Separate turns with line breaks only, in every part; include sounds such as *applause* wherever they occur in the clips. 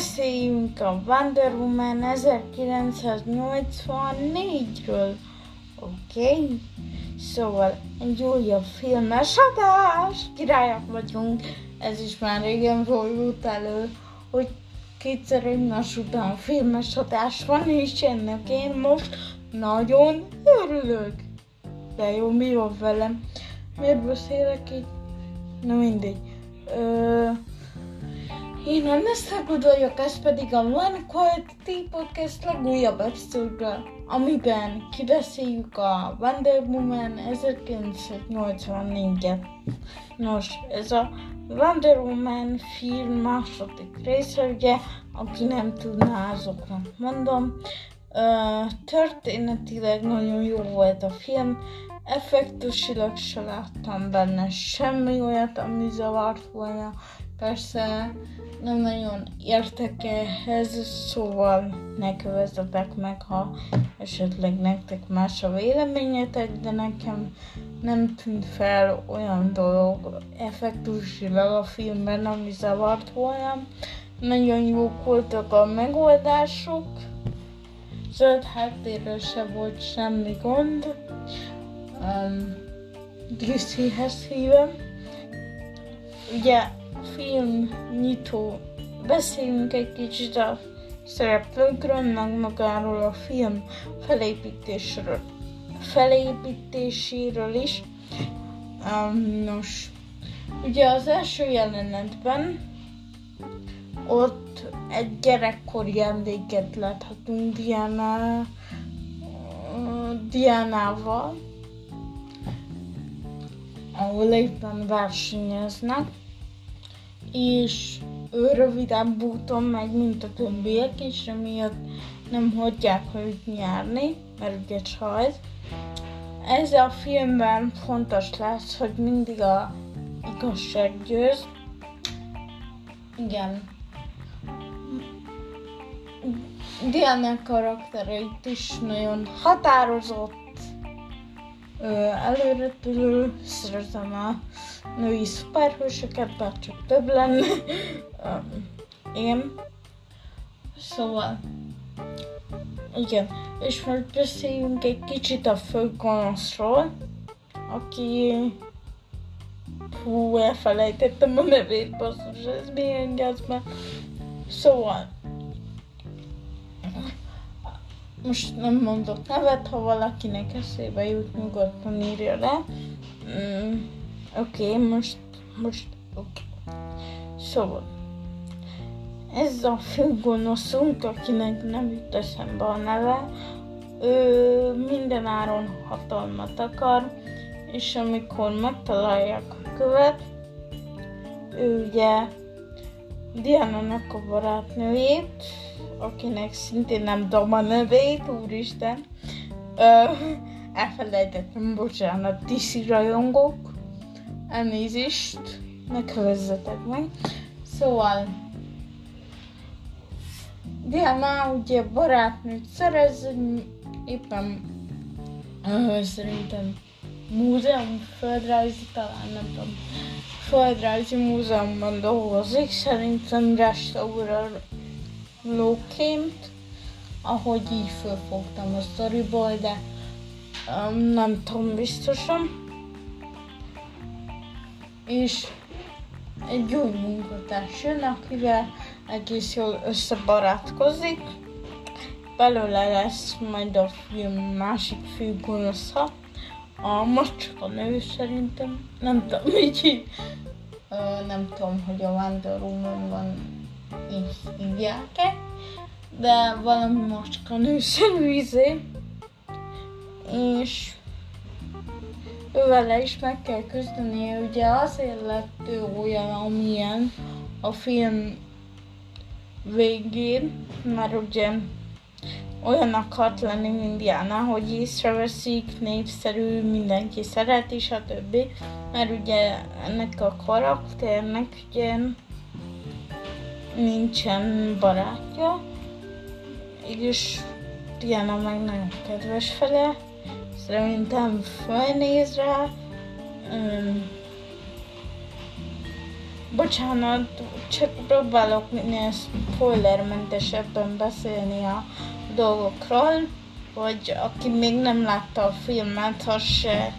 beszéljünk a Wonder Woman 1984-ről. Oké? Okay? Szóval egy újabb filmes adás, királyak vagyunk. Ez is már régen volt elő, hogy kétszer egymás után filmes adás van, és ennek én most nagyon örülök. De jó, mi van velem? Miért beszélek így? Na mindegy. Ö, én Nesztagod vagyok, ez pedig a One Quality Podcast legújabb epizódja, amiben kibeszéljük a Wonder Woman 1984-et. Nos, ez a Wonder Woman film második része, ugye, aki nem tudná, azoknak mondom. Uh, történetileg nagyon jó volt a film, effektusilag se láttam benne semmi olyat, ami zavart volna. Persze nem nagyon értek ehhez, szóval ne kövezzetek meg, ha esetleg nektek más a véleményetek, de nekem nem tűnt fel olyan dolog effektusilag a filmben, ami zavart volna. Nagyon jók voltak a megoldások, zöld háttérről se volt semmi gond. Um, DC-hez hívem. Ugye film nyitó. Beszéljünk egy kicsit a szereplőkről, meg magáról a film felépítésről, felépítéséről is. Um, nos, ugye az első jelenetben ott egy gyerekkori emléket láthatunk Diana, Dianával, ahol éppen versenyeznek, és ő rövidebb úton megy, mint a többiek, és emiatt nem hagyják őt nyerni, mert ugye csajz. Ez a filmben fontos lesz, hogy mindig a igazság győz. Igen, Diana karaktereit is nagyon határozott, előretülő, szeretem a női szuperhősöket, bár csak több lenne. én. Szóval, igen, és most beszéljünk egy kicsit a főgonoszról, aki... Hú, elfelejtettem a nevét, basszus, ez milyen gyászban. Szóval, most nem mondok nevet, ha valakinek eszébe jut, nyugodtan írja le. Mm, Oké, okay, most, most. Okay. Szóval, ez a főgonoszunk, akinek nem jut eszembe a neve, ő minden áron hatalmat akar, és amikor megtalálják a követ, ő ugye Diana-nak a barátnőjét, akinek szintén nem tudom a nevét, úristen. Ö, elfelejtettem, bocsánat, tiszi rajongók. Elnézést, ne kövezzetek meg. Szóval, Diana ugye barátnőt szerez, éppen uh, szerintem múzeum, földrajzi, talán nem tudom, földrajzi múzeumban dolgozik, szerintem restaurál lóként, ahogy így fölfogtam a sztoriból, de um, nem tudom biztosan. És egy új munkatárs jön, akivel egész jól összebarátkozik. Belőle lesz majd a film másik fő gonosza, a macska nő szerintem, nem tudom, *laughs* így, uh, nem tudom, hogy a Wonder Woman van így hívják-e, de valami macska nőszerű izé, és ővele is meg kell küzdenie, ugye azért lett ő olyan, amilyen a film végén, mert ugye olyan akart lenni, mint Diana, hogy észreveszik, népszerű, mindenki szereti, stb. Mert ugye ennek a karakternek ugye nincsen barátja, és Diana meg nagyon kedves fele, szerintem felnéz rá, Bocsánat, csak próbálok minél spoilermentesebben beszélni a dolgokról, hogy aki még nem látta a filmet, az se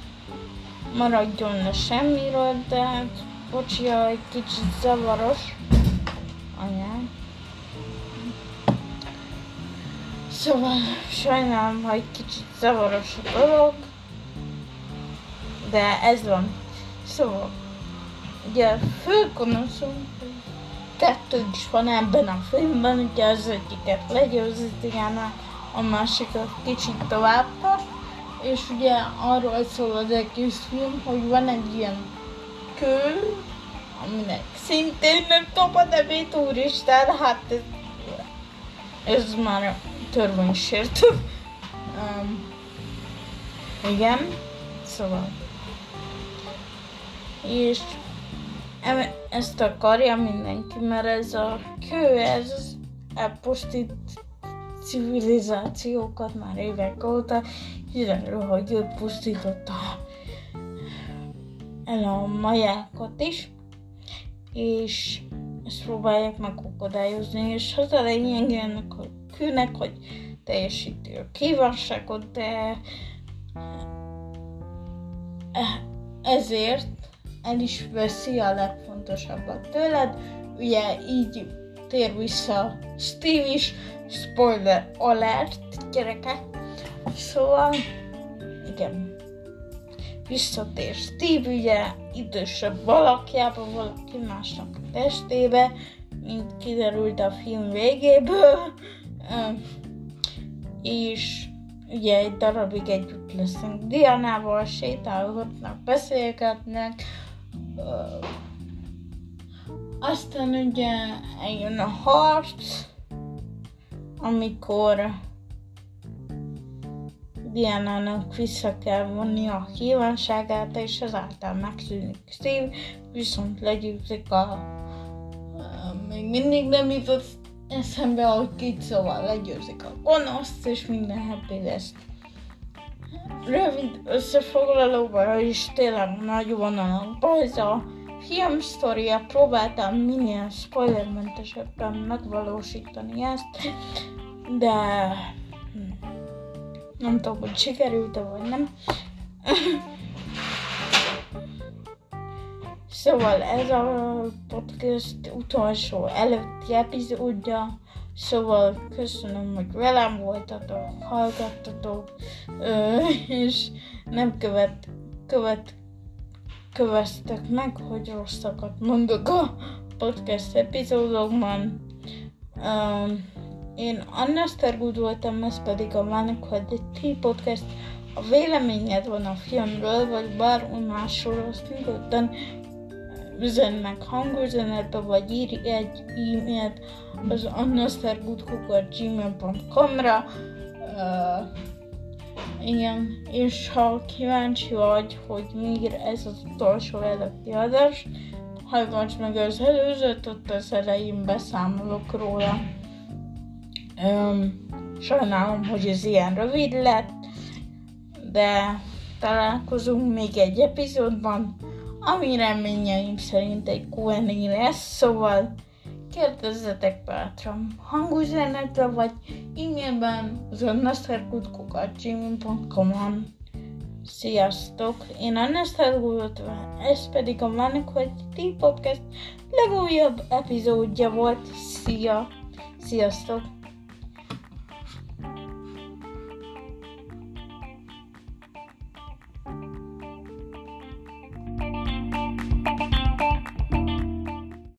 maradjon le semmiről, de bocsia, egy kicsit zavaros. Anyám. Szóval sajnálom, ha egy kicsit zavaros a dolog, de ez van. Szóval, ugye a főgonoszunk kettő is van ebben a filmben, ugye az egyiket legyőzi Diana, a másikat kicsit tovább és ugye arról szól az egész film, hogy van egy ilyen kő, aminek szintén nem top a nevét, úristen, hát ez, ez már törvénysértő. Um, igen, szóval. És ezt akarja mindenki, mert ez a kő, ez elpusztít civilizációkat már évek óta, kiderül, hogy ő pusztította el a majákat is, és ezt próbálják megakadályozni, és az a lényeg ennek a kőnek, hogy teljesíti a kívánságot, de ezért el is veszi a legfontosabbat tőled, ugye így tér vissza Steve is, spoiler alert, gyerekek, Szóval, igen. Visszatér Steve ugye idősebb valakjában, valaki másnak a testébe, mint kiderült a film végéből. És ugye egy darabig együtt leszünk Dianával, sétálgatnak, beszélgetnek. Aztán ugye eljön a harc, amikor Diana-nak vissza kell vonni a kívánságát, és ezáltal megszűnik Steve, viszont legyőzik a... Uh, még mindig nem jutott eszembe, hogy két szóval legyőzik a gonoszt, és minden happy lesz. Rövid összefoglalóban is tényleg nagy vonalakban ez a film sztoria próbáltam minél spoilermentesebben megvalósítani ezt, de. Nem tudom, hogy sikerült-e vagy nem. szóval ez a podcast utolsó előtti epizódja. Szóval köszönöm, hogy velem voltatok, hallgattatok, és nem követ, követ, köveztek meg, hogy rosszakat mondok a podcast epizódokban. Um, én Anna Stergud voltam, ez pedig a Vának Hadithi Podcast. A véleményed van a filmről, vagy bármi másról, azt nyugodtan üzen meg hangüzenetbe, vagy írj egy e-mailt az annastergudkukat.gmail.com-ra uh, igen, és ha kíváncsi vagy, hogy miért ez az utolsó előtti adás, hallgass meg az előzőt, ott az elején beszámolok róla. Um, sajnálom, hogy ez ilyen rövid lett, de találkozunk még egy epizódban, ami reményeim szerint egy Q&A lesz, szóval kérdezzetek bátran hangüzenetbe vagy e-mailben zonnaszerkutkukat.gmail.com-on Sziasztok! Én Anna Sztergulott, ez pedig a Vannak vagy Podcast legújabb epizódja volt. Szia! Sziasztok!